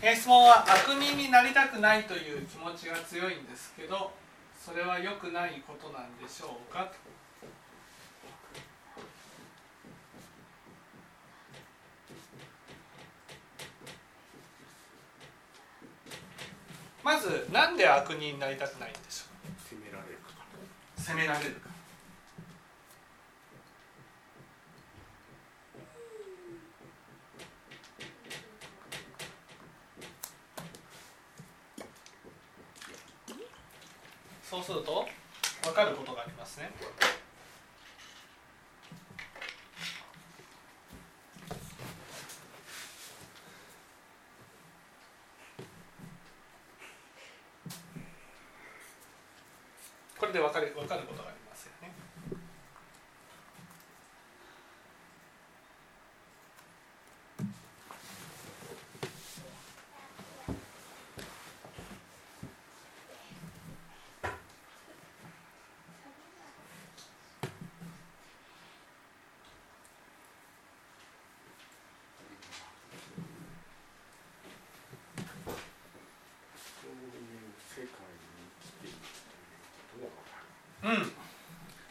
質問は悪人になりたくないという気持ちが強いんですけどそれは良くないことなんでしょうか？まずなんで悪人になりたくないんでしょ責められるか。らう責められるそうすると分かることがありますね。これで分かる分かることがありますよね。そういう世界に生きているということが分かるうん、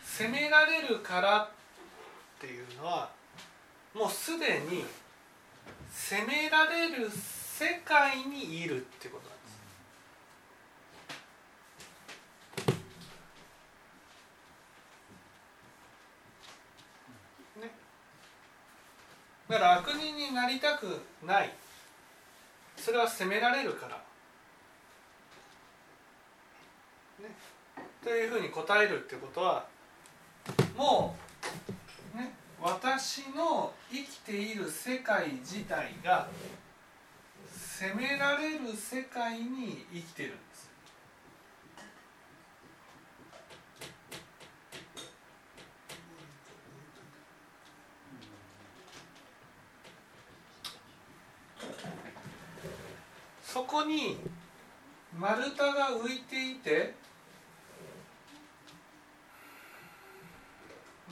責められるからっていうのはもうすでに責められる世界にいるってことなんです。ね、だから悪人になりたくないそれは責められるから。ね、というふうに答えるってことはもう、ね、私の生きている世界自体が責められる世界に生きてるんです。そこに丸太が浮いていて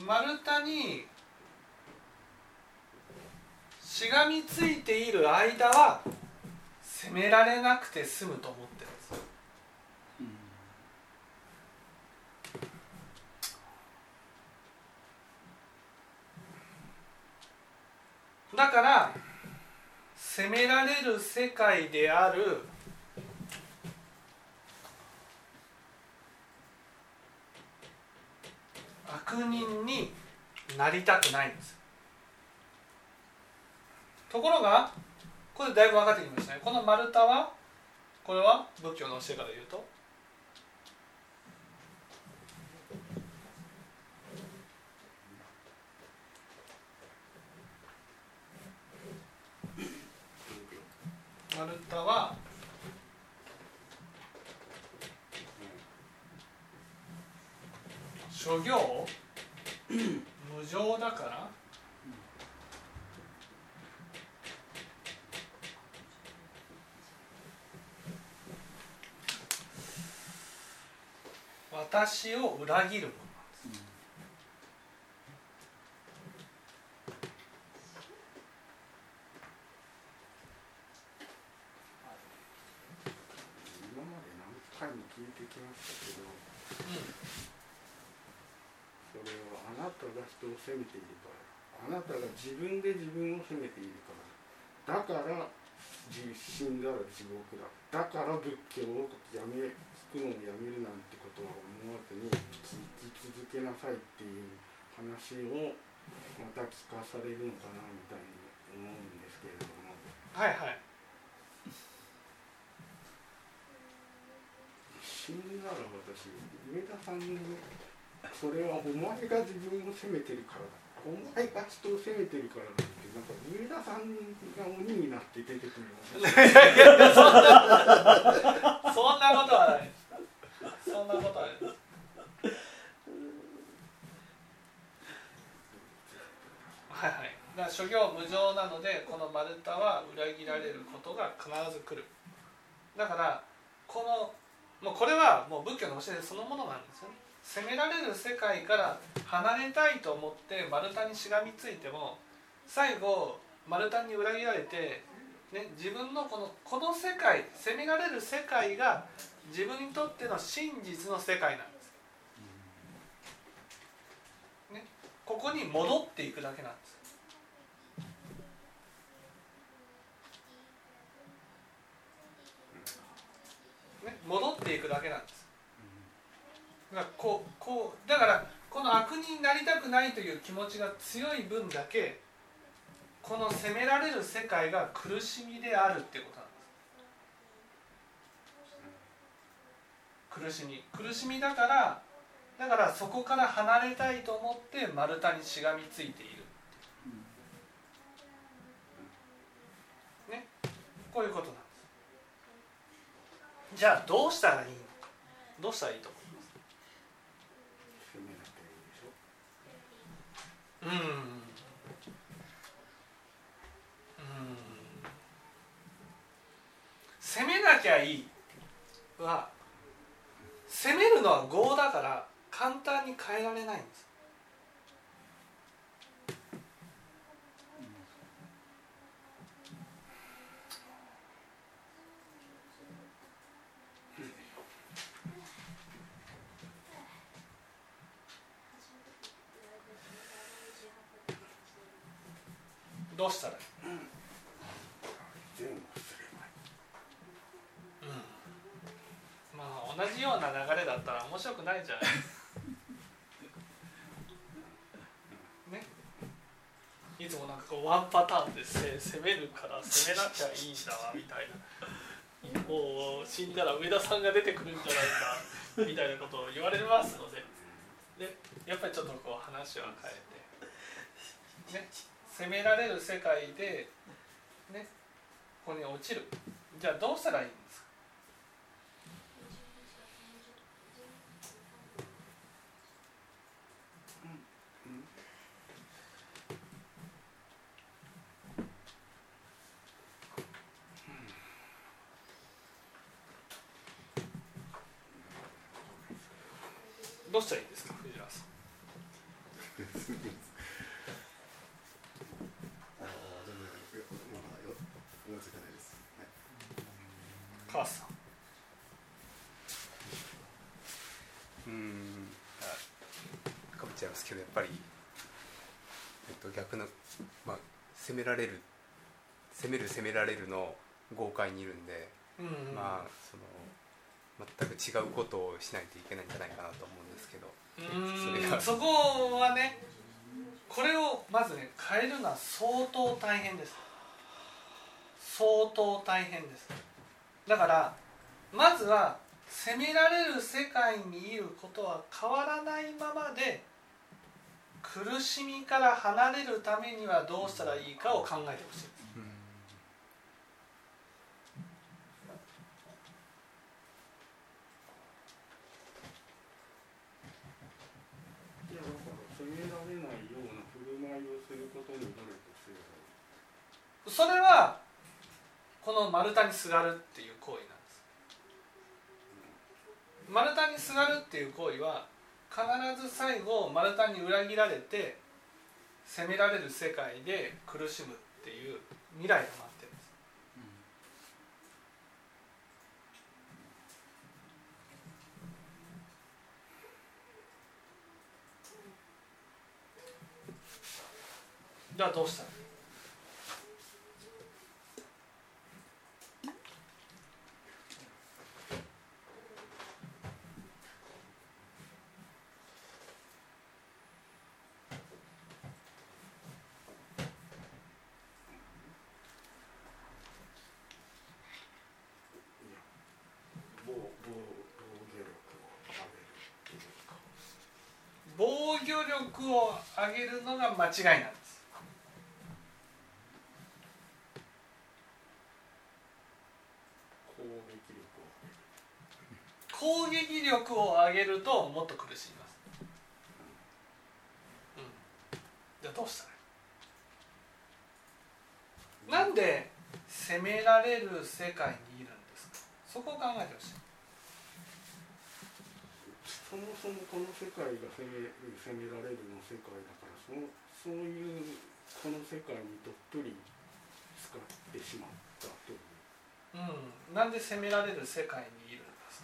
丸太にしがみついている間は責められなくて済むと思ってるんですだから責められる世界である悪人になりたくないんです。ところがこれだいぶ分かってきましたね。この丸太はこれは仏教の教えから言うと丸太は諸行無常だから？私を裏切るもの今まで何回も聞いてきましたけどそれはあなたが人を責めているからあなたが自分で自分を責めているからだから自死んだら地獄だだから仏教をやめ聞くのをやめるなんてことは思わずに生き続けなさいっていう話をまた聞かされるのかなみたいに思うんですけれども。はいはい。死んだら私上田さんのそれはお前が自分を責めてるからだお前が人を責めてるからだってなんか上田さんが鬼になって出てくるようなそんなことはない。そんなことはない。はいはい。だから諸行無常なのでこの丸太は裏切られることが必ず来る。だからこのもうこれはもう仏教の教えそのものなんですよね。責められる世界から離れたいと思って丸太にしがみついても最後丸太に裏切られてね、自分のこのこの世界責められる世界が自分にとっての真実の世界なんです、ね、ここに戻っていくだけなんです。ね、戻っていくだけなんです。だからこうこうだからこの悪人になりたくないという気持ちが強い分だけこの責められる世界が苦しみであるってことなんです。苦しみ。苦しみだからだからそこから離れたいと思って丸太にしがみついているね。こういうことなんです。じゃあどうしたらいいの？かどうしたらいいとうん。攻めなきゃいい。は攻めるのは業だから簡単に変えられないんですどうしたらいい善をすればいいまあ同じような流れだったら面白くないじゃないね。いつもなんかこうワンパターンでせ攻めるから攻めなきゃいいんだわみたいな。もう死んだら上田さんが出てくるんじゃないかみたいなことを言われますので。でやっぱりちょっとこう話は変えて、ね、攻められる世界でねここに落ちる。じゃあどうしたらいいんですか？どうしたらいいですか藤原さんああ、全然、いやまあ、よ、思いつかないです。はい。母さんうんあかぶっちゃいますけどやっぱり、えっと、逆の、まあ、攻められる攻める攻められるの豪快にいるんで、うんうん。まあその全く違うことをしないといけないんじゃないかなと思うんですけどうそれが。ーんそこはねこれをまずね変えるのは相当大変です。相当大変です。だからまずは責められる世界にいることは変わらないままで苦しみから離れるためにはどうしたらいいかを考えてほしい。うな振る舞いをすることに努力すればいいそれはこの丸太にすがるっていう行為なん。です丸太にすがるっていう行為は必ず最後丸太に裏切られて責められる世界で苦しむっていう未来が待ってるんです。じゃあどうしたらいい防防防御力を上げるっていうか防御力を上げるのが間違いなんです。攻撃力を。上げるともっと苦しみます、うん、じゃあどうしたらいい？なんで責められる世界にいるんですか？そこを考えてほしい。もそもこの世界が責める責められるの世界だからそのそういうこの世界にどっぷり使ってしまったという。うん、なんで責められる世界にいるんです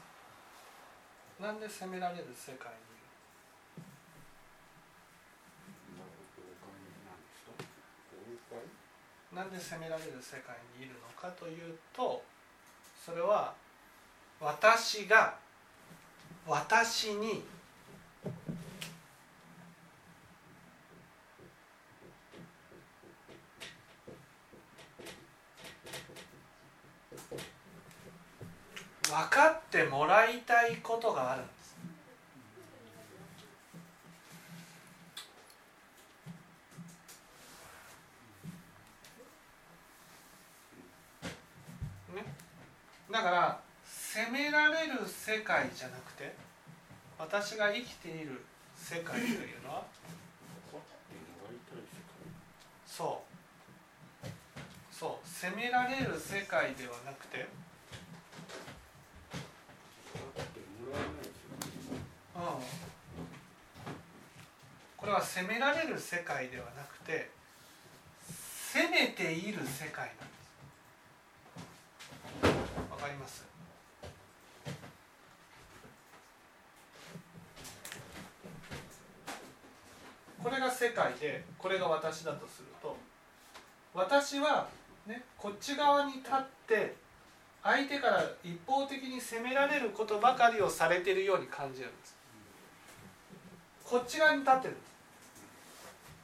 か？なんで責められる世界にいるななんで責められる世界にいるのかというとそれは私が私に分かってもらいたいことがある。んですねだから責められる世界じゃなくて私が生きている世界というのはそう。そう。責められる世界ではなくてうん。これは責められる世界ではなくて責めている世界なんです。わかります？これが世界でこれが私だとすると私はねこっち側に立って相手から一方的に責められることばかりをされているように感じるんですこっち側に立ってるんです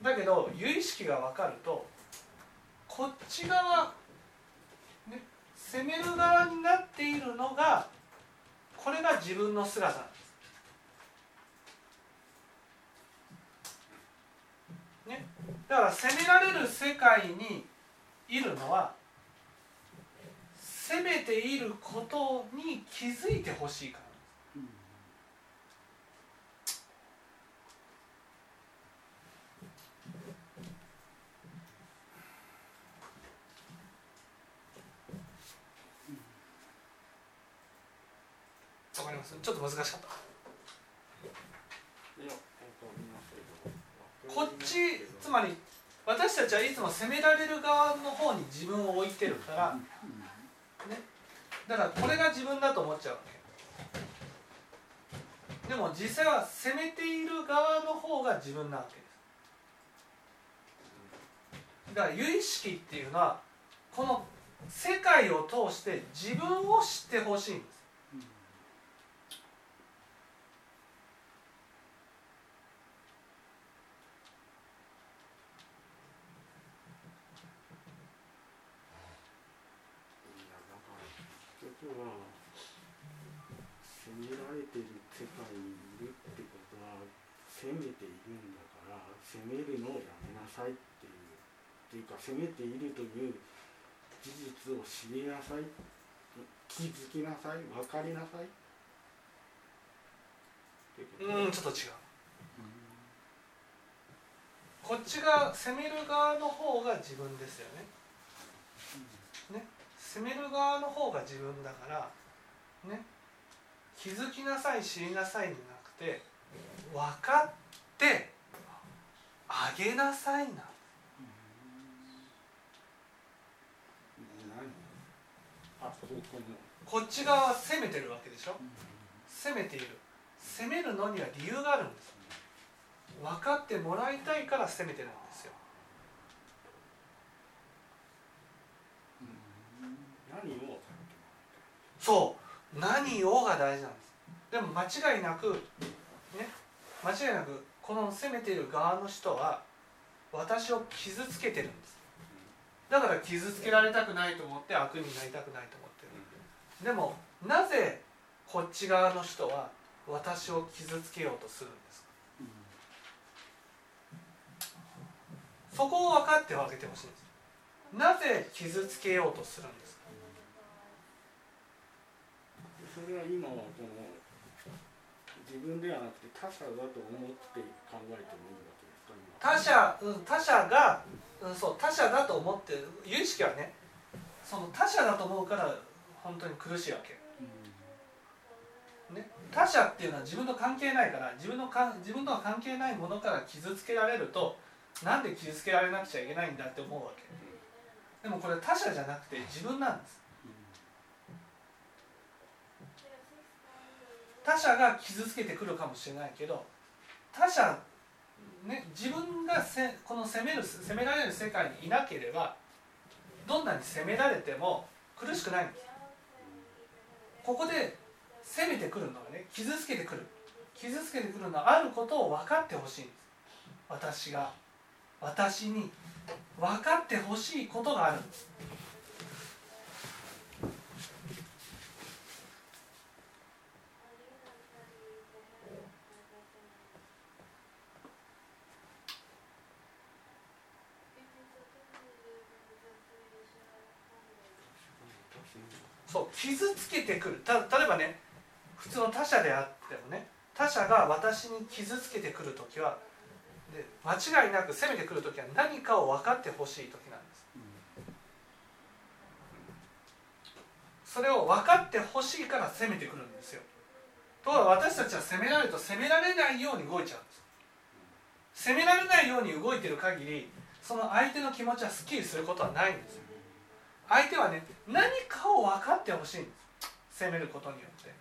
だけど由意識が分かるとこっち側、ね、攻める側になっているのがこれが自分の姿なんです。ね、だから攻められる世界にいるのは攻めていることに気づいてほしいから。わかります？ちょっと難しかったいや分かりますけどこっちつまり私たちはいつも責められる側の方に自分を置いてるから、ね、だからこれが自分だと思っちゃうわけ。でも実際は責めている側の方が自分なわけです。だから由意識っていうのはこの世界を通して自分を知ってほしいんですいやだから結局は責められてる世界にいるってことは責めているんだから責めるのをやめなさいっていうっていうか責めているという事実を知りなさい気づきなさい分かりなさい。うんちょっと違う。こっちが攻める側の方が自分ですよね。ね。攻める側の方が自分だからね。気づきなさい知りなさいじゃなくて分かってあげなさいな。こっち側は攻めてるわけでしょ？攻めている。攻めるのには理由があるんです。分かってもらいたいから攻めてるんですよ。そう。何をが大事なんです。でも間違いなくね間違いなくこの攻めている側の人は私を傷つけてるんです。だから傷つけられたくないと思って悪になりたくないと思ってる。でもなぜこっち側の人は私を傷つけようとするんですか？そこを分かって分けてほしいんです。なぜ傷つけようとするんですか？それは今はこの自分ではなくて他者だと思って考えてもいいわけですか？今他者、うん、他者が、うん、そう他者だと思ってる有意識はねその他者だと思うから本当に苦しいわけ、ね、他者っていうのは自分と関係ないから自分のか自分とは関係ないものから傷つけられるとなんで傷つけられなくちゃいけないんだって思うわけ。でもこれ他者じゃなくて自分なんです他者が傷つけてくるかもしれないけど他者、ね、自分がせこの責める責められる世界にいなければどんなに責められても苦しくないんです。ここで責めてくるのがね傷つけてくる。傷つけてくるのはあることを分かってほしいんです。私が私に分かってほしいことがあるんです。そう傷つけてくる。た例えばね普通の他者であってもね他者が私に傷つけてくる時はで間違いなく攻めてくる時は何かを分かってほしい時なんです。それを分かってほしいから攻めてくるんですよ。ところが私たちは攻められると攻められないように動いちゃうんです。攻められないように動いてる限りその相手の気持ちはすっきりすることはないんですよ。相手はね何かを分かってほしいんです。攻めることによって。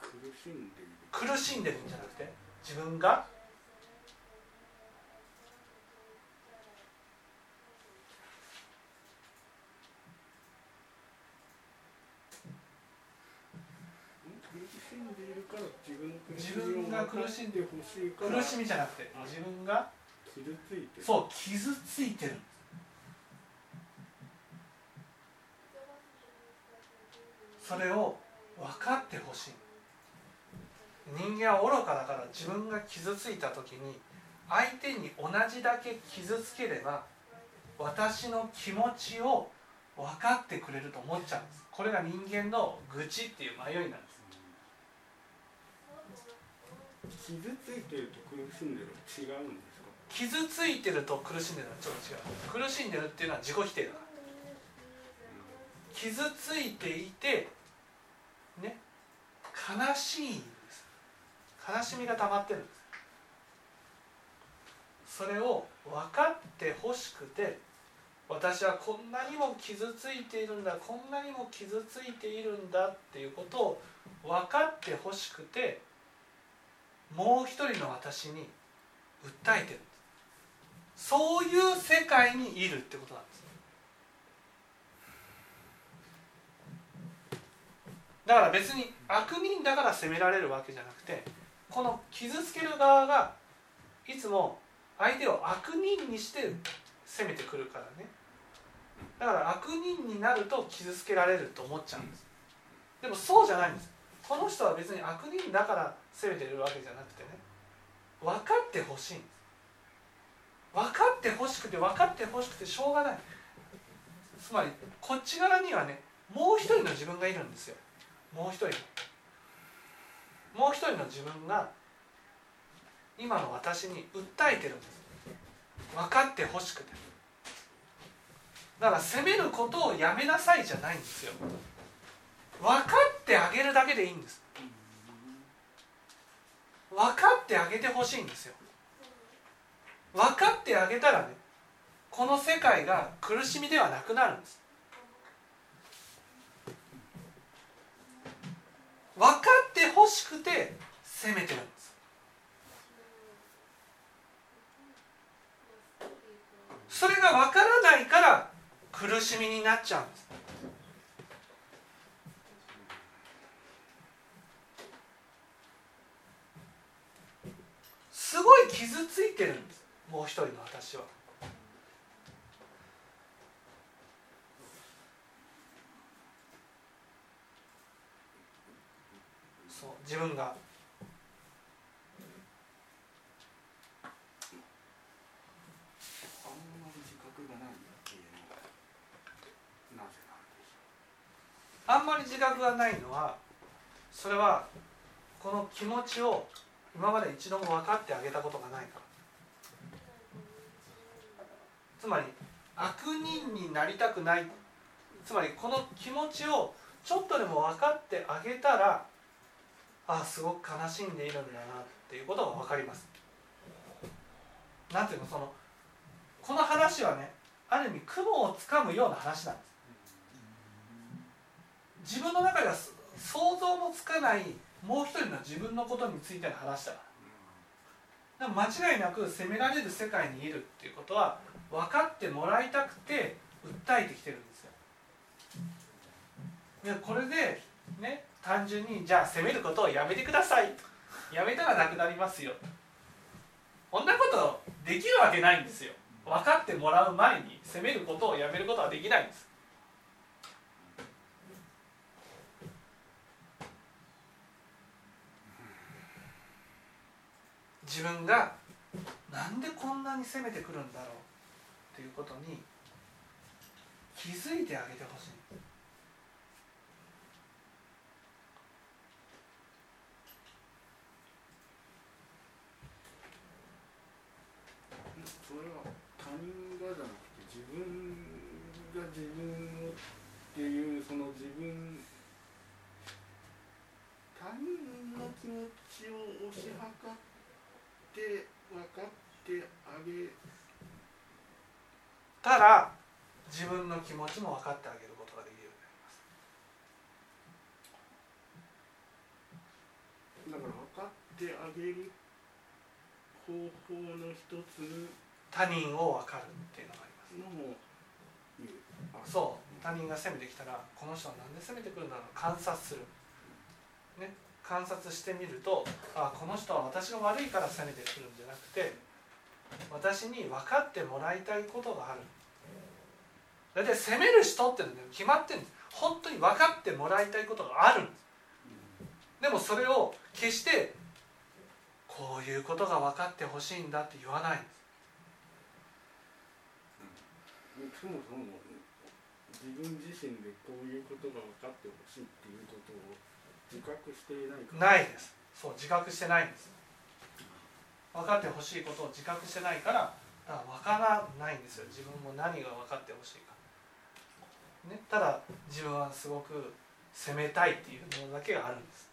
苦しんでいる。苦しんでるんじゃなくて自分が苦しんでいるから自分の苦し自分が苦しんでほしいから苦しみじゃなくて自分が傷ついてそう傷ついてる。それを分かってほしい。人間は愚かだから自分が傷ついた時に相手に同じだけ傷つければ私の気持ちを分かってくれると思っちゃうんです。これが人間の愚痴っていう迷いなんです傷ついてると苦しんでるの違うんですか？傷ついてると苦しんでるのはちょっと違う。苦しんでるっていうのは自己否定だから。傷ついていてね悲しいんです。悲しみが溜まってるんです。それを分かってほしくて私はこんなにも傷ついているんだこんなにも傷ついているんだっていうことを分かってほしくてもう一人の私に訴えてる。そういう世界にいるってことなんです。だから別に悪人だから責められるわけじゃなくてこの傷つける側がいつも相手を悪人にして責めてくるからね。だから悪人になると傷つけられると思っちゃうんです。でもそうじゃないんです。この人は別に悪人だから責めてるわけじゃなくてね。分かってほしいんです。分かってほしくて分かってほしくてしょうがない。つまりこっち側にはねもう一人の自分がいるんですよ。もう一人の。もう一人の自分が今の私に訴えてるんです。分かってほしくて。だから責めることをやめなさいじゃないんですよ。分かってあげるだけでいいんです。分かってあげてほしいんですよ。分かってあげたらねこの世界が苦しみではなくなるんです。分かってほしくて責めてるんです。それが分からないから苦しみになっちゃうんです。すごい傷ついてるんです。もう一人の私は。そう自分が。あんまり自覚がないのはそれはこの気持ちを今まで一度も分かってあげたことがないから。つまり悪人になりたくない。つまりこの気持ちをちょっとでも分かってあげたらあすごく悲しんでいるんだなっていうことが分かります。なんていうのそのこの話はねある意味雲をつかむような話なんです。自分の中では想像もつかないもう一人の自分のことについての話だから。でも間違いなく責められる世界にいるっていうことは分かってもらいたくて訴えてきてるんですよ。でこれでね単純にじゃあ責めることをやめてください。やめたらなくなりますよ。こんなことできるわけないんですよ。分かってもらう前に責めることをやめることはできないんです。自分がなんでこんなに責めてくるんだろうっていうことに気づいてあげてほしい。それは他人がじゃなくて自分が自分をっていうその自分他人の気持ちを推し量って分かってあげたら自分の気持ちも分かってあげることができるようになります。だから分かってあげる方法の一つ他人を分かるっていうのがありますそう。他人が攻めてきたらこの人は何で攻めてくるんだろう。観察する、ね、観察してみるとあこの人は私が悪いから攻めてくるんじゃなくて私に分かってもらいたいことがある。大体攻める人ってのは決まってるんです。本当に分かってもらいたいことがある。んですでもそれを決してこういうことが分かってほしいんだって言わない。ん。ですそもそも自分自身でこういうことが分かってほしいっていうことを自覚していないか。らないです。そう自覚してないんです。分かってほしいことを自覚してないからだから分からないんですよ。自分も何が分かってほしいか、ね、ただ自分はすごく責めたいっていうものだけがあるんです。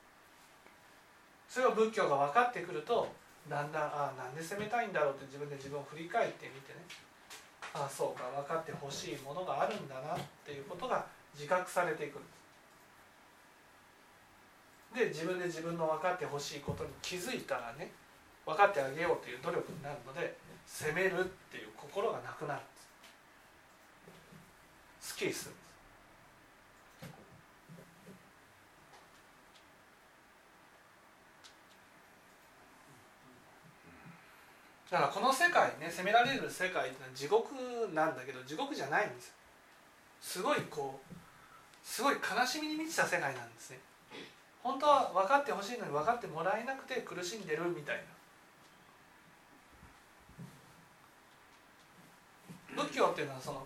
それを仏教が分かってくるとだんだんああなんで責めたいんだろうって自分で自分を振り返ってみてね。ああそうか分かってほしいものがあるんだなっていうことが自覚されていく。んですで自分で自分の分かってほしいことに気づいたらね分かってあげようという努力になるので責めるっていう心がなくなるんです。すっきりするんです。だからこの世界ね責められる世界ってのは地獄なんだけど地獄じゃないんです。すごいこうすごい悲しみに満ちた世界なんですね。本当は分かってほしいのに分かってもらえなくて苦しんでるみたいな。仏教っていうのはその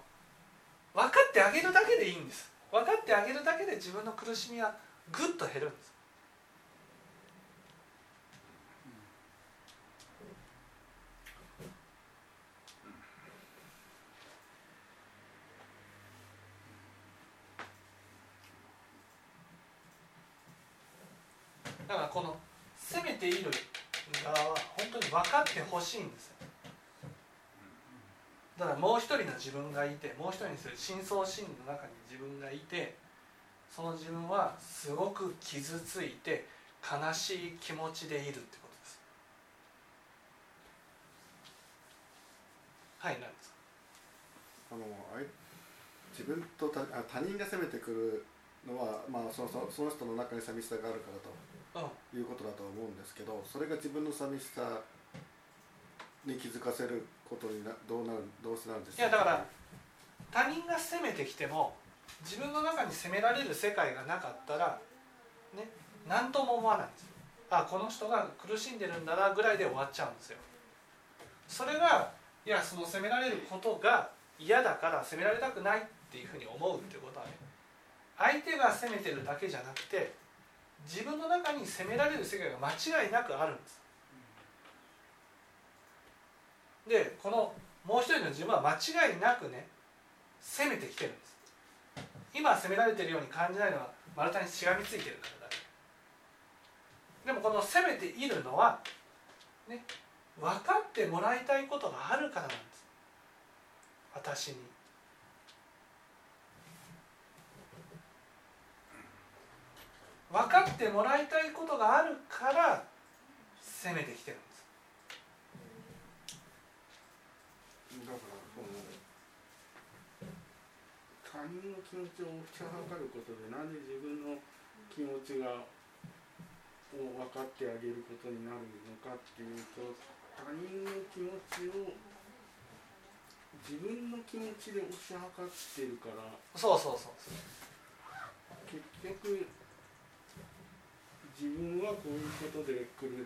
分かってあげるだけでいいんです。分かってあげるだけで自分の苦しみはぐっと減るんですだからこの責めている側は本当に分かってほしいんですよ。だからもう一人の自分がいてもう一人にする深層心理の中に自分がいてその自分はすごく傷ついて悲しい気持ちでいるってことです。はい何ですか？あのあい自分と他あ他人が責めてくるのは、まあ、そのそのその人の中に寂しさがあるからとうん。いうことだと思うんですけどそれが自分の寂しさに気づかせることになどうなるどうしてなるんですいやだから他人が責めてきても自分の中に責められる世界がなかったらね何とも思わないんですあこの人が苦しんでるんだなぐらいで終わっちゃうんですよ。それがいやその責められることが嫌だから責められたくないっていうふうに思うっていうことはね相手が責めてるだけじゃなくて自分の中に責められる世界が間違いなくあるんです。でこのもう一人の自分は間違いなくね攻めてきてるんです今攻められてるように感じないのは丸太にしがみついてるからだでもこの攻めているのは、ね、分かってもらいたいことがあるからなんです私に。分かってもらいたいことがあるから攻めてきてるんです。他人の気持ちを推し量ることでなんで自分の気持ちがを分かってあげることになるのかっていうと他人の気持ちを自分の気持ちで推し量ってるからそうそうそう結局自分はこういうことで来る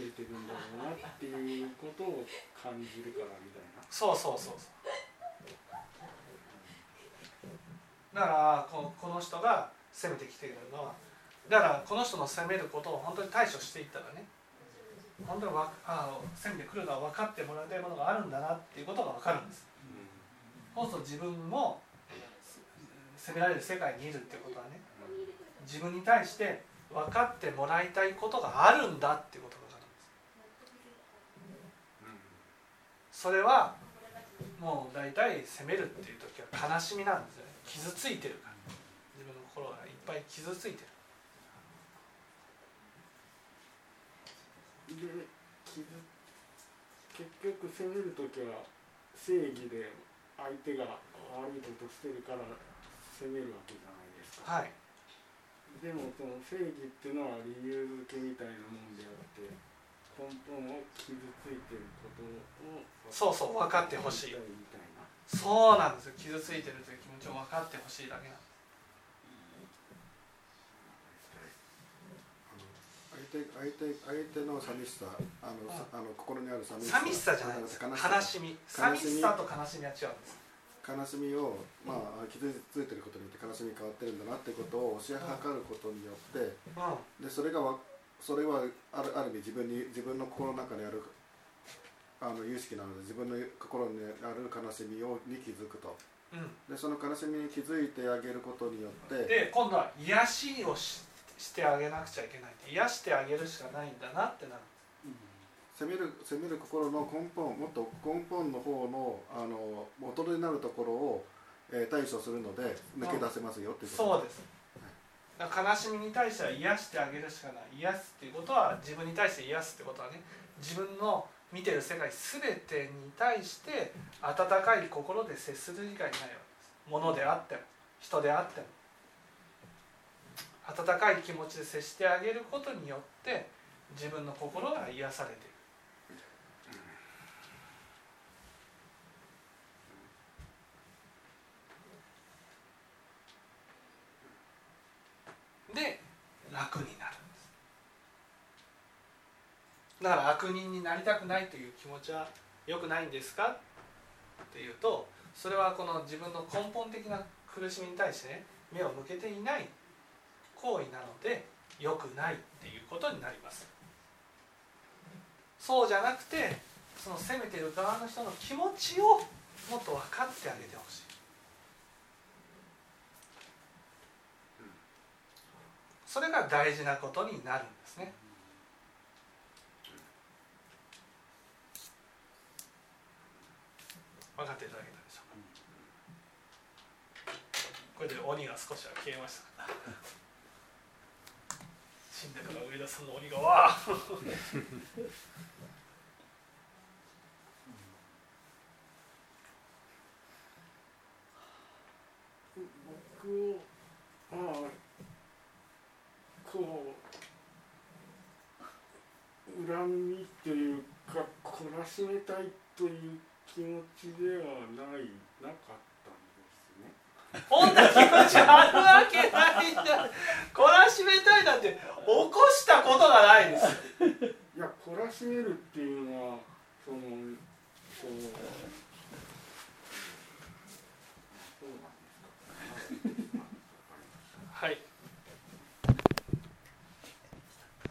めてるんだろうなっていうことを感じるからみたいな。そうそうそうそうだからここの人が攻めてきているのはだからこの人の攻めることを本当に対処していったらね本当にわあ攻めてくるのは分かってもらいたいものがあるんだなっていうことが分かるんです。そうすると自分も攻められる世界にいるっていうことはね自分に対して分かってもらいたいことがあるんだっていうことが分かるんです。それはもう大体責めるっていう時は悲しみなんですよね。傷ついてるから自分の心がいっぱい傷ついてる。で傷結局責める時は正義で相手が悪いことしてるから責めるわけじゃないですか、はい。でもその正義っていうのは理由付けみたいなもんであって根本を傷ついてることをそうそう分かってほしいみたいなそうなんですよ。傷ついてるという気持ちを分かってほしいだけなんです。相手相手の寂しさあの、さあの心にある寂しさ。寂しさじゃないです。悲悲しみ。寂しさと悲しみは違うんです。悲しみを、まあ、傷ついてることによって悲しみに変わってるんだなってことを教えはかることによってうん。でそれがわそれはあるある意味自分に自分の心の中にあるあの有識なので自分の心にある悲しみをに気づくと。うん。でその悲しみに気づいてあげることによってで今度は癒しをししてあげなくちゃいけない。癒してあげるしかないんだなってなる。責める責める心の根本もっと根本の方のあの元になるところを、えー対処するので抜け出せますよっていうこと。そうです。悲しみに対しては癒してあげるしかない。癒すっていうことは自分に対して癒すってことはね自分の見てる世界全てに対して温かい心で接する以外ないわけです。物であっても人であっても。温かい気持ちで接してあげることによって自分の心が癒されているで楽になるんですだから悪人になりたくないという気持ちは良くないんですか？っていうとそれはこの自分の根本的な苦しみに対してね目を向けていない行為なので良くないっていうことになります。そうじゃなくてその責めてる側の人の気持ちをもっと分かってあげてほしい。それが大事なことになるんですね。分かっていただけたでしょうか。これで鬼が少しは消えました。から死んでから上田さんの鬼がわあ僕をまあこう恨みというか懲らしめたいという気持ちではないなかったんですね。こんな気持ちあるわけないん懲らしめたいなんて起こしたことがないですいや懲らしめるっていうのはそのこう